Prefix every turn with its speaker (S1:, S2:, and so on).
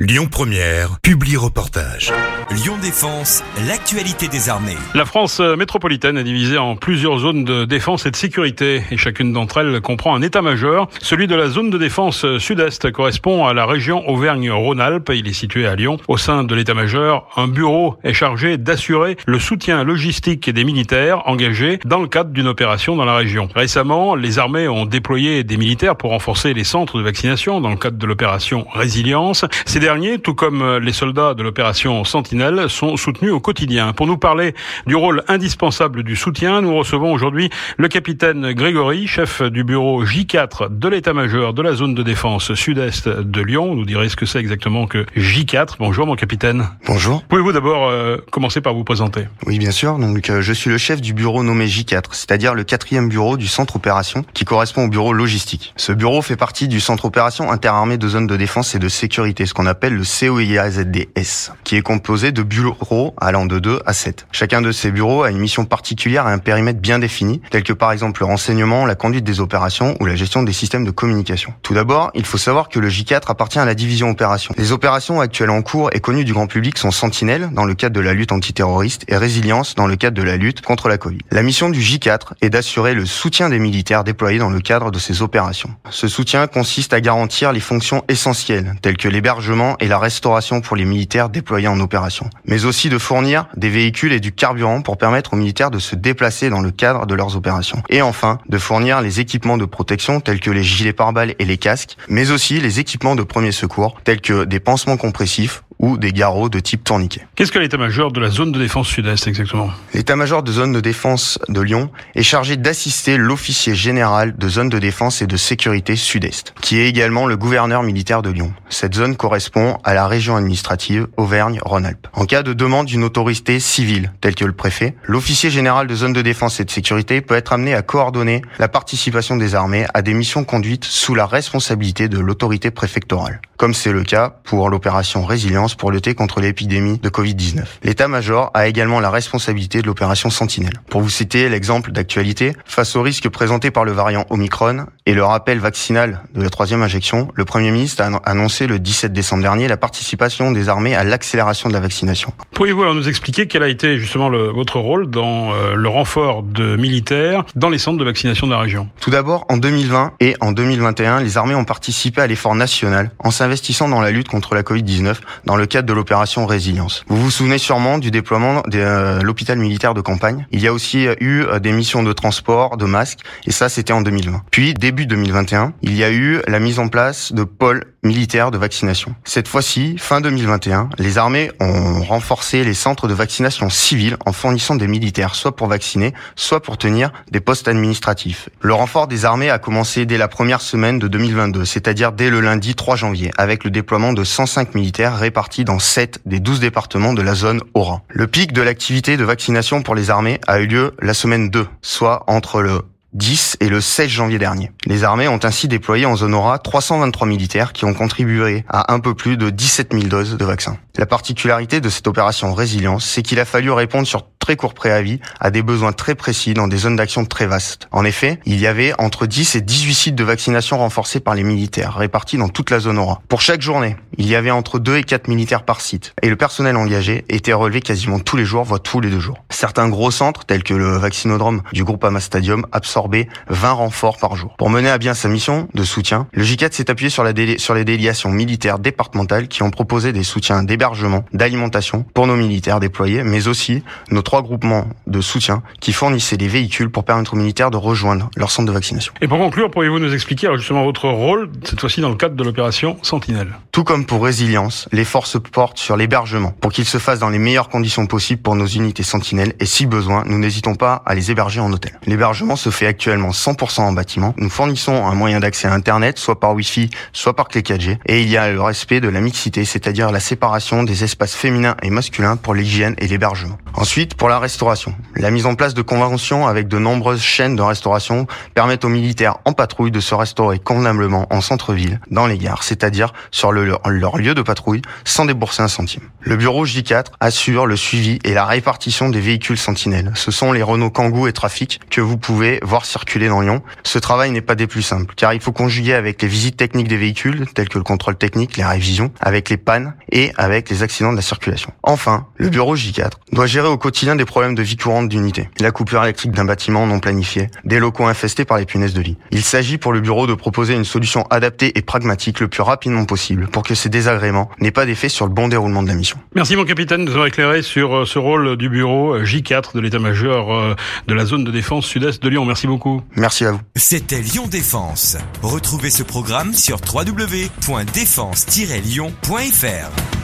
S1: Lyon Première, publie reportage.
S2: Lyon Défense, l'actualité des armées.
S3: La France métropolitaine est divisée en plusieurs zones de défense et de sécurité et chacune d'entre elles comprend un état-major. Celui de la zone de défense sud-est correspond à la région Auvergne-Rhône-Alpes. Il est situé à Lyon. Au sein de l'état-major, un bureau est chargé d'assurer le soutien logistique des militaires engagés dans le cadre d'une opération dans la région. Récemment, les armées ont déployé des militaires pour renforcer les centres de vaccination dans le cadre de l'opération Résilience. Ces derniers, tout comme les soldats de l'opération Sentinelle, sont soutenus au quotidien. Pour nous parler du rôle indispensable du soutien, nous recevons aujourd'hui le capitaine Grégory, chef du bureau J4 de l'état-major de la zone de défense sud-est de Lyon. Vous nous direz ce que c'est exactement que J4. Bonjour mon capitaine.
S4: Bonjour.
S3: Pouvez-vous d'abord euh, commencer par vous présenter?
S4: Oui, bien sûr. Donc, euh, je suis le chef du bureau nommé J4, c'est-à-dire le quatrième bureau du centre opération qui correspond au bureau logistique. Ce bureau fait partie du centre opération interarmé de zone de défense et de sécurité, ce qu'on appelle le COIAZDS, qui est composé de bureaux allant de 2 à 7. Chacun de ces bureaux a une mission particulière et un périmètre bien défini, tel que par exemple le renseignement, la conduite des opérations ou la gestion des systèmes de communication. Tout d'abord, il faut savoir que le J4 appartient à la division opération. Les opérations actuelles en cours et connues du grand public sont Sentinelle dans le cadre de la lutte antiterroriste et Résilience dans le cadre de la lutte contre la Covid. La mission du J4 est d'assurer le soutien des militaires déployés dans le cadre de ces opérations. Ce soutien consiste à garantir les fonctions essentielles telles que l'hébergement et la restauration pour les militaires déployés en opération, mais aussi de fournir des véhicules et du carburant pour permettre aux militaires de se déplacer dans le cadre de leurs opérations. Et enfin, de fournir les équipements de protection tels que les gilets pare-balles et les casques, mais aussi les équipements de premier secours tels que des pansements compressifs ou des garrots de type tourniquet.
S3: Qu'est-ce que l'état-major de la zone de défense sud-est exactement?
S4: L'état-major de zone de défense de Lyon est chargé d'assister l'officier général de zone de défense et de sécurité sud-est, qui est également le gouverneur militaire de Lyon. Cette zone correspond à la région administrative Auvergne-Rhône-Alpes. En cas de demande d'une autorité civile, telle que le préfet, l'officier général de zone de défense et de sécurité peut être amené à coordonner la participation des armées à des missions conduites sous la responsabilité de l'autorité préfectorale, comme c'est le cas pour l'opération Résilience pour lutter contre l'épidémie de Covid-19. L'état-major a également la responsabilité de l'opération Sentinelle. Pour vous citer l'exemple d'actualité, face au risque présenté par le variant Omicron et le rappel vaccinal de la troisième injection, le Premier ministre a annoncé le 17 décembre dernier la participation des armées à l'accélération de la vaccination.
S3: Pourriez-vous alors nous expliquer quel a été justement le, votre rôle dans euh, le renfort de militaires dans les centres de vaccination de la région?
S4: Tout d'abord, en 2020 et en 2021, les armées ont participé à l'effort national en s'investissant dans la lutte contre la Covid-19 dans le cadre de l'opération Résilience. Vous vous souvenez sûrement du déploiement de euh, l'hôpital militaire de campagne. Il y a aussi eu euh, des missions de transport, de masques, et ça c'était en 2020. Puis, début 2021, il y a eu la mise en place de pôles militaires de vaccination. Cette fois-ci, fin 2021, les armées ont renforcé les centres de vaccination civile en fournissant des militaires, soit pour vacciner, soit pour tenir des postes administratifs. Le renfort des armées a commencé dès la première semaine de 2022, c'est-à-dire dès le lundi 3 janvier, avec le déploiement de 105 militaires répartis dans 7 des 12 départements de la zone Aura. Le pic de l'activité de vaccination pour les armées a eu lieu la semaine 2, soit entre le 10 et le 16 janvier dernier. Les armées ont ainsi déployé en zone aura 323 militaires qui ont contribué à un peu plus de 17 000 doses de vaccins. La particularité de cette opération résilience, c'est qu'il a fallu répondre sur très court préavis à des besoins très précis dans des zones d'action très vastes. En effet, il y avait entre 10 et 18 sites de vaccination renforcés par les militaires, répartis dans toute la zone aura. Pour chaque journée, il y avait entre 2 et 4 militaires par site, et le personnel engagé était relevé quasiment tous les jours, voire tous les deux jours. Certains gros centres, tels que le vaccinodrome du groupe Ama Stadium, absorbaient 20 renforts par jour. Pour mener à bien sa mission de soutien, le J4 s'est appuyé sur, les délégations militaires départementales qui ont proposé des soutiens d'hébergement, d'alimentation pour nos militaires déployés, mais aussi nos trois groupements de soutien qui fournissaient des véhicules pour permettre aux militaires de rejoindre leur centre de vaccination.
S3: Et pour conclure, pourriez-vous nous expliquer justement votre rôle, cette fois-ci dans le cadre de l'opération Sentinelle?
S4: Tout comme pour Résilience, les forces portent sur l'hébergement pour qu'il se fasse dans les meilleures conditions possibles pour nos unités Sentinelles et si besoin, nous n'hésitons pas à les héberger en hôtel. L'hébergement se fait actuellement 100% en bâtiment. Nous fournissons un moyen d'accès à Internet, soit par Wi-Fi, soit par clé 4G. Et il y a le respect de la mixité, c'est-à-dire la séparation des espaces féminins et masculins pour l'hygiène et l'hébergement. Ensuite, pour Pour la restauration, la mise en place de conventions avec de nombreuses chaînes de restauration permettent aux militaires en patrouille de se restaurer convenablement en centre-ville, dans les gares, c'est-à-dire sur le, leur lieu de patrouille, sans débourser un centime. Le bureau J4 assure le suivi et la répartition des véhicules sentinelles. Ce sont les Renault Kangoo et Trafic que vous pouvez voir circuler dans Lyon. Ce travail n'est pas des plus simples, car il faut conjuguer avec les visites techniques des véhicules, telles que le contrôle technique, les révisions, avec les pannes et avec les accidents de la circulation. Enfin, le bureau J4 doit gérer au quotidien des problèmes de vie courante d'unité. La coupure électrique d'un bâtiment non planifié, des locaux infestés par les punaises de lit. Il s'agit pour le bureau de proposer une solution adaptée et pragmatique le plus rapidement possible pour que ces désagréments n'aient pas d'effet sur le bon déroulement de la mission.
S3: Merci mon capitaine de nous avoir éclairé sur euh, ce rôle du bureau euh, J4 de l'état-major euh, de la zone de défense sud-est de Lyon. Merci beaucoup.
S4: Merci à vous.
S2: C'était Lyon Défense. Retrouvez ce programme sur www.défense-lyon.fr.